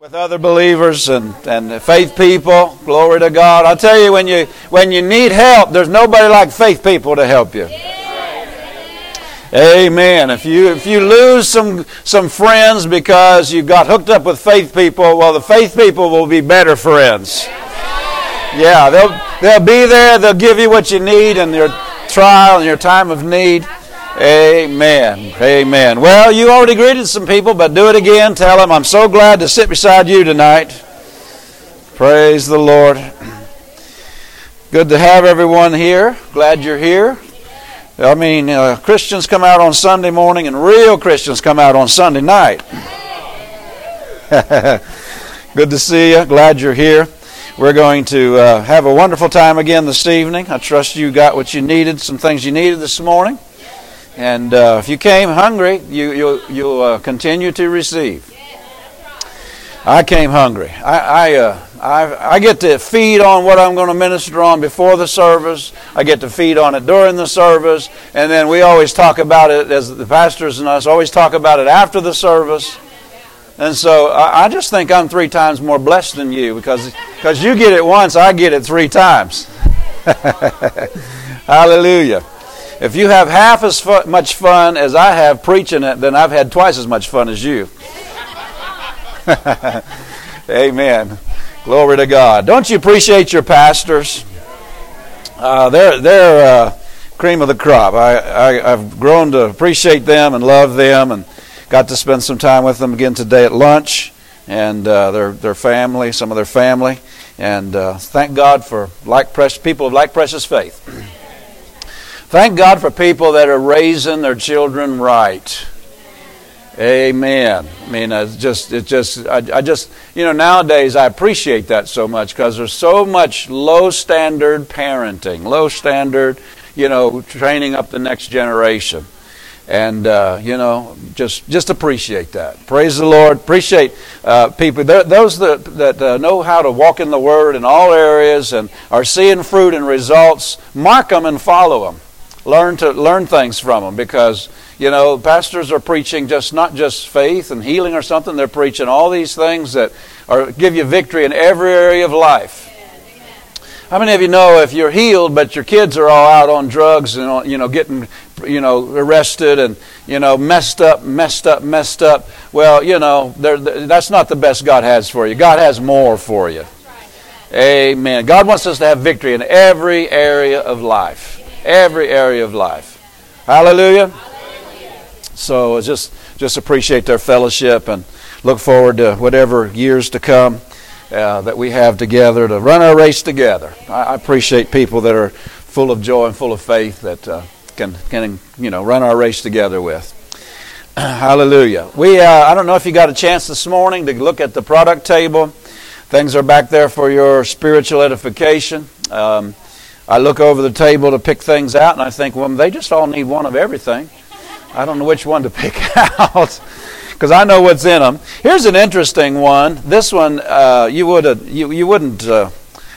with other believers and, and faith people. Glory to God. I'll tell you when you when you need help, there's nobody like faith people to help you. Amen. If you if you lose some some friends because you got hooked up with faith people, well the faith people will be better friends. Yeah, they'll they'll be there, they'll give you what you need in your trial and your time of need. Amen. Amen. Well, you already greeted some people, but do it again. Tell them, I'm so glad to sit beside you tonight. Praise the Lord. Good to have everyone here. Glad you're here. I mean, uh, Christians come out on Sunday morning, and real Christians come out on Sunday night. Good to see you. Glad you're here. We're going to uh, have a wonderful time again this evening. I trust you got what you needed, some things you needed this morning. And uh, if you came hungry, you, you, you'll uh, continue to receive. I came hungry. I, I, uh, I, I get to feed on what I'm going to minister on before the service. I get to feed on it during the service. And then we always talk about it, as the pastors and us always talk about it after the service. And so I, I just think I'm three times more blessed than you because because you get it once, I get it three times. Hallelujah. If you have half as fu- much fun as I have preaching it, then I've had twice as much fun as you. Amen. Glory to God. Don't you appreciate your pastors? Uh, they're they're uh, cream of the crop. I, I I've grown to appreciate them and love them, and got to spend some time with them again today at lunch, and uh, their their family, some of their family, and uh, thank God for like precious people of like precious faith. Thank God for people that are raising their children right. Amen. I mean, it's just, it's just, I, I just, you know, nowadays I appreciate that so much because there's so much low standard parenting, low standard, you know, training up the next generation. And, uh, you know, just, just appreciate that. Praise the Lord. Appreciate uh, people, those that, that uh, know how to walk in the Word in all areas and are seeing fruit and results, mark them and follow them learn to learn things from them because you know pastors are preaching just not just faith and healing or something. They're preaching all these things that are give you victory in every area of life. How many of you know if you're healed but your kids are all out on drugs and you know getting you know arrested and you know messed up messed up messed up? Well you know that's not the best god has for you. God has more for you. Amen. God wants us to have victory in every area of life every area of life. Hallelujah. Hallelujah. So just just appreciate their fellowship and look forward to whatever years to come uh, that we have together to run our race together. I, I, appreciate people that are full of joy and full of faith that uh, can can you know run our race together with. Hallelujah. We uh, I don't know if you got a chance this morning to look at the product table. Things are back there for your spiritual edification. Um, I look over the table to pick things out, and I think, well, they just all need one of everything. I don't know which one to pick out because I know what's in them. Here's an interesting one. This one uh, you would you you wouldn't. Uh,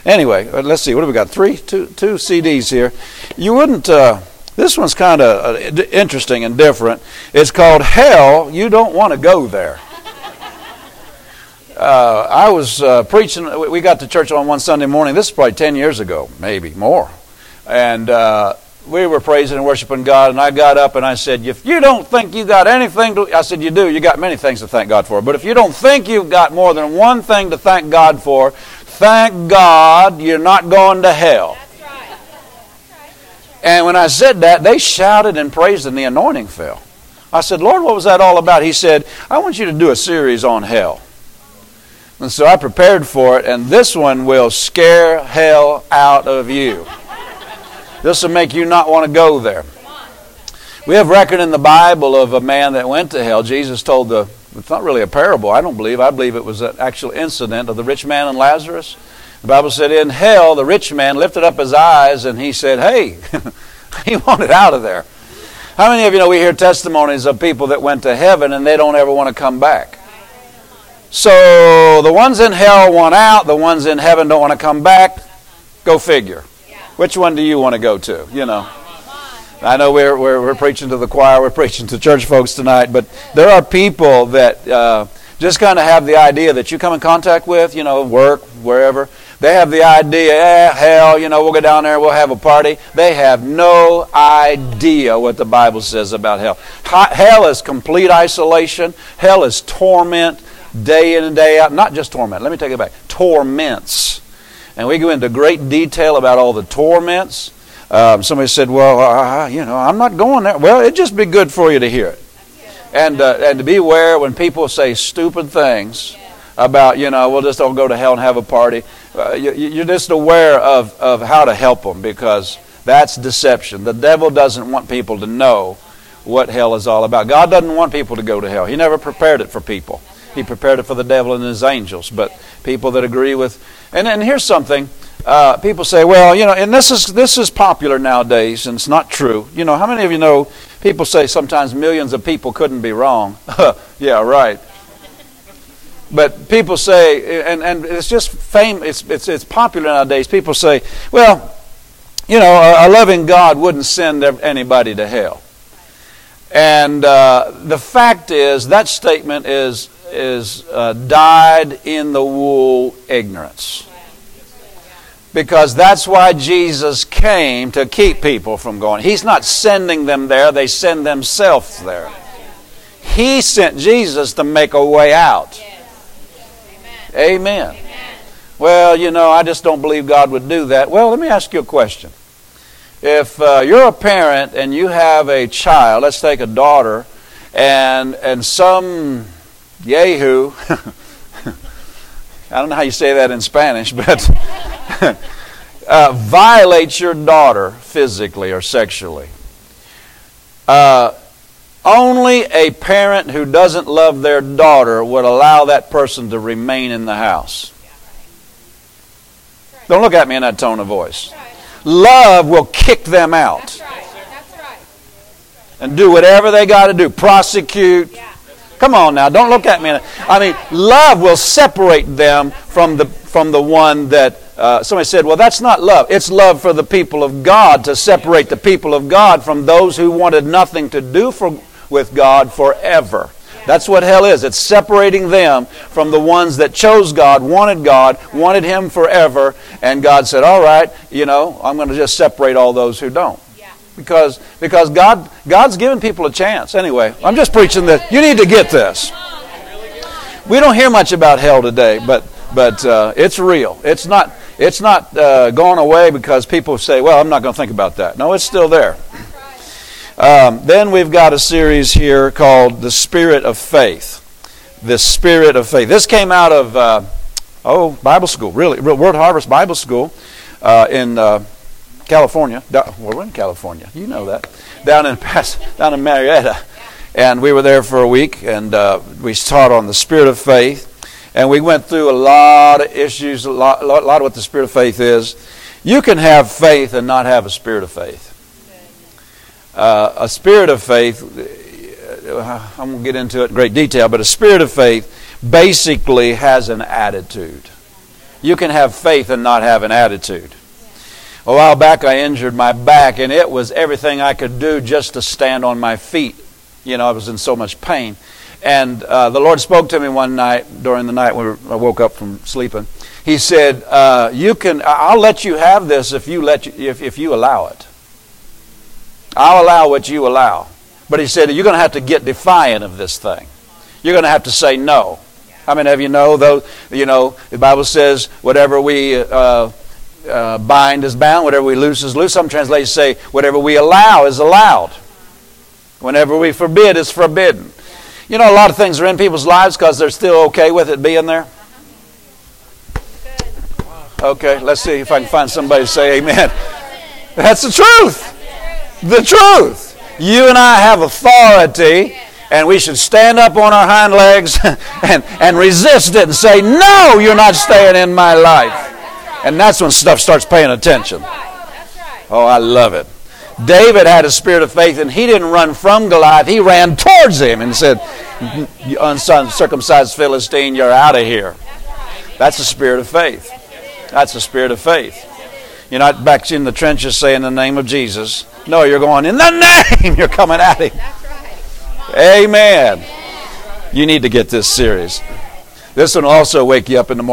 anyway, uh, let's see. What have we got? Three, two, two CDs here. You wouldn't. Uh, this one's kind of uh, interesting and different. It's called Hell. You don't want to go there uh, I was uh, preaching. We got to church on one Sunday morning. This is probably 10 years ago, maybe more. And uh, we were praising and worshiping God. And I got up and I said, If you don't think you got anything to, I said, You do. You got many things to thank God for. But if you don't think you've got more than one thing to thank God for, thank God you're not going to hell. And when I said that, they shouted and praised, and the anointing fell. I said, Lord, what was that all about? He said, I want you to do a series on hell. And so I prepared for it, and this one will scare hell out of you. This will make you not want to go there. We have record in the Bible of a man that went to hell. Jesus told the, it's not really a parable, I don't believe. I believe it was an actual incident of the rich man and Lazarus. The Bible said, in hell, the rich man lifted up his eyes and he said, hey, he wanted out of there. How many of you know we hear testimonies of people that went to heaven and they don't ever want to come back? So the ones in hell want out, the ones in heaven don't want to come back. Go figure. Which one do you want to go to? You know. I know we're, we're, we're preaching to the choir, we're preaching to church folks tonight, but there are people that uh, just kind of have the idea that you come in contact with, you know, work, wherever. They have the idea, eh, hell, you know, we'll go down there, we'll have a party. They have no idea what the Bible says about hell. Hell is complete isolation. Hell is torment day in and day out. Not just torment. Let me take it back. Torments. And we go into great detail about all the torments. Um, somebody said, "Well, uh, you know, I'm not going there." Well, it'd just be good for you to hear it, and uh, and to be aware when people say stupid things about, you know, we'll just all go to hell and have a party. Uh, you, you're just aware of of how to help them because that's deception. The devil doesn't want people to know what hell is all about. God doesn't want people to go to hell. He never prepared it for people. He prepared it for the devil and his angels. But people that agree with, and and here's something uh, people say, well, you know, and this is this is popular nowadays, and it's not true. You know, how many of you know people say sometimes millions of people couldn't be wrong? yeah, right. But people say, and, and it's just fame. It's, it's it's popular nowadays. People say, well, you know, a, a loving God wouldn't send anybody to hell. And uh, the fact is, that statement is is uh, dyed in the wool ignorance because that's why Jesus came to keep people from going. He's not sending them there, they send themselves there. He sent Jesus to make a way out. Amen. Well, you know, I just don't believe God would do that. Well, let me ask you a question. If uh, you're a parent and you have a child, let's take a daughter, and and some Yehu I don't know how you say that in Spanish, but uh, violates your daughter physically or sexually. Uh, only a parent who doesn't love their daughter would allow that person to remain in the house. Don't look at me in that tone of voice. Love will kick them out and do whatever they got to do. Prosecute. Come on now, don't look at me. I mean, love will separate them from the from the one that uh, somebody said, well, that's not love. It's love for the people of God to separate the people of God from those who wanted nothing to do for, with God forever. That's what hell is. It's separating them from the ones that chose God, wanted God, wanted Him forever, and God said, all right, you know, I'm going to just separate all those who don't because because God God's given people a chance. Anyway, I'm just preaching that you need to get this. We don't hear much about hell today, but but uh, it's real. It's not it's not uh, gone away because people say, "Well, I'm not going to think about that." No, it's still there. Um, then we've got a series here called "The Spirit of Faith." The Spirit of Faith. This came out of uh, oh Bible school, really, World Harvest Bible School uh, in uh, California. Well, we're in California. You know that. Down in down in Marietta, and we were there for a week, and uh, we taught on the spirit of faith, and we went through a lot of issues, a lot, a lot of what the spirit of faith is. You can have faith and not have a spirit of faith. Uh, a spirit of faith. Uh, I'm going to get into it in great detail, but a spirit of faith basically has an attitude. You can have faith and not have an attitude. A while back, I injured my back, and it was everything I could do just to stand on my feet. You know, I was in so much pain. And uh, the Lord spoke to me one night during the night when I woke up from sleeping. He said, uh, "You can. I'll let you have this if you let you, if if you allow it. I'll allow what you allow." But he said, "You're going to have to get defiant of this thing. You're going to have to say no." How many of you know though? You know the Bible says, "Whatever we." Uh, uh, bind is bound, whatever we loose is loose. Some translations say, whatever we allow is allowed. Whenever we forbid is forbidden. You know, a lot of things are in people's lives because they're still okay with it being there. Okay, let's see if I can find somebody to say amen. That's the truth. The truth. You and I have authority, and we should stand up on our hind legs and, and resist it and say, No, you're not staying in my life. And that's when stuff starts paying attention. Oh, I love it. David had a spirit of faith, and he didn't run from Goliath. He ran towards him and said, You uncircumcised Philistine, you're out of here. That's a spirit of faith. That's a spirit of faith. You're not back in the trenches saying the name of Jesus. No, you're going, In the name, you're coming at him. Amen. You need to get this series. This one will also wake you up in the morning.